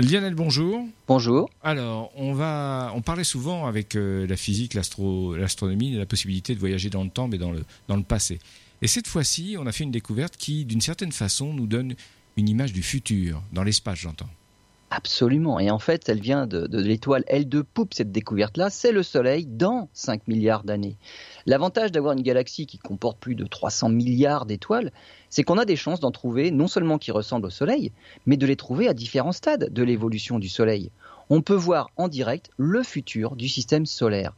Lionel, bonjour. Bonjour. Alors, on va, on parlait souvent avec euh, la physique, l'astronomie, la possibilité de voyager dans le temps, mais dans le, dans le passé. Et cette fois-ci, on a fait une découverte qui, d'une certaine façon, nous donne une image du futur, dans l'espace, j'entends. Absolument. Et en fait, elle vient de, l'étoile L2 Poupe, cette découverte-là. C'est le Soleil dans 5 milliards d'années. L'avantage d'avoir une galaxie qui comporte plus de 300 milliards d'étoiles, c'est qu'on a des chances d'en trouver non seulement qui ressemblent au Soleil, mais de les trouver à différents stades de l'évolution du Soleil. On peut voir en direct le futur du système solaire.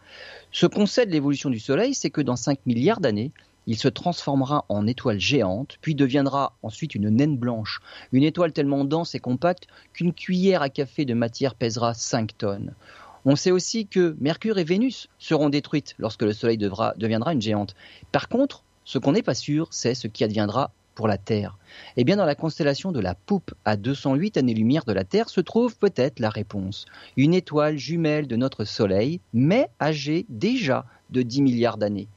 Ce qu'on sait de l'évolution du Soleil, c'est que dans 5 milliards d'années, il se transformera en étoile géante, puis deviendra ensuite une naine blanche, une étoile tellement dense et compacte qu'une cuillère à café de matière pèsera 5 tonnes. On sait aussi que Mercure et Vénus seront détruites lorsque le Soleil deviendra une géante. Par contre, ce qu'on n'est pas sûr, c'est ce qui adviendra pour la Terre. Eh bien, dans la constellation de la Poupe, à 208 années-lumière de la Terre, se trouve peut-être la réponse. Une étoile jumelle de notre Soleil, mais âgée déjà de 10 milliards d'années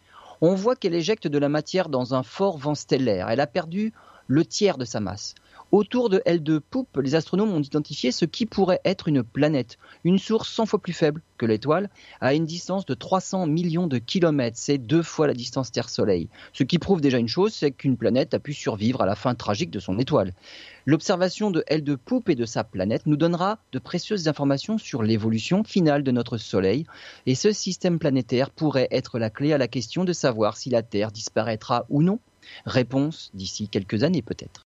on voit qu'elle éjecte de la matière dans un fort vent stellaire. Elle a perdu le tiers de sa masse. Autour de L2 Poupe, les astronomes ont identifié ce qui pourrait être une planète, une source 100 fois plus faible que l'étoile, à une distance de 300 millions de kilomètres. C'est deux fois la distance Terre-Soleil. Ce qui prouve déjà une chose, c'est qu'une planète a pu survivre à la fin tragique de son étoile. L'observation de L2 Poupe et de sa planète nous donnera de précieuses informations sur l'évolution finale de notre Soleil, et ce système planétaire pourrait être la clé à la question de savoir si la Terre disparaîtra ou non. Réponse d'ici quelques années peut-être.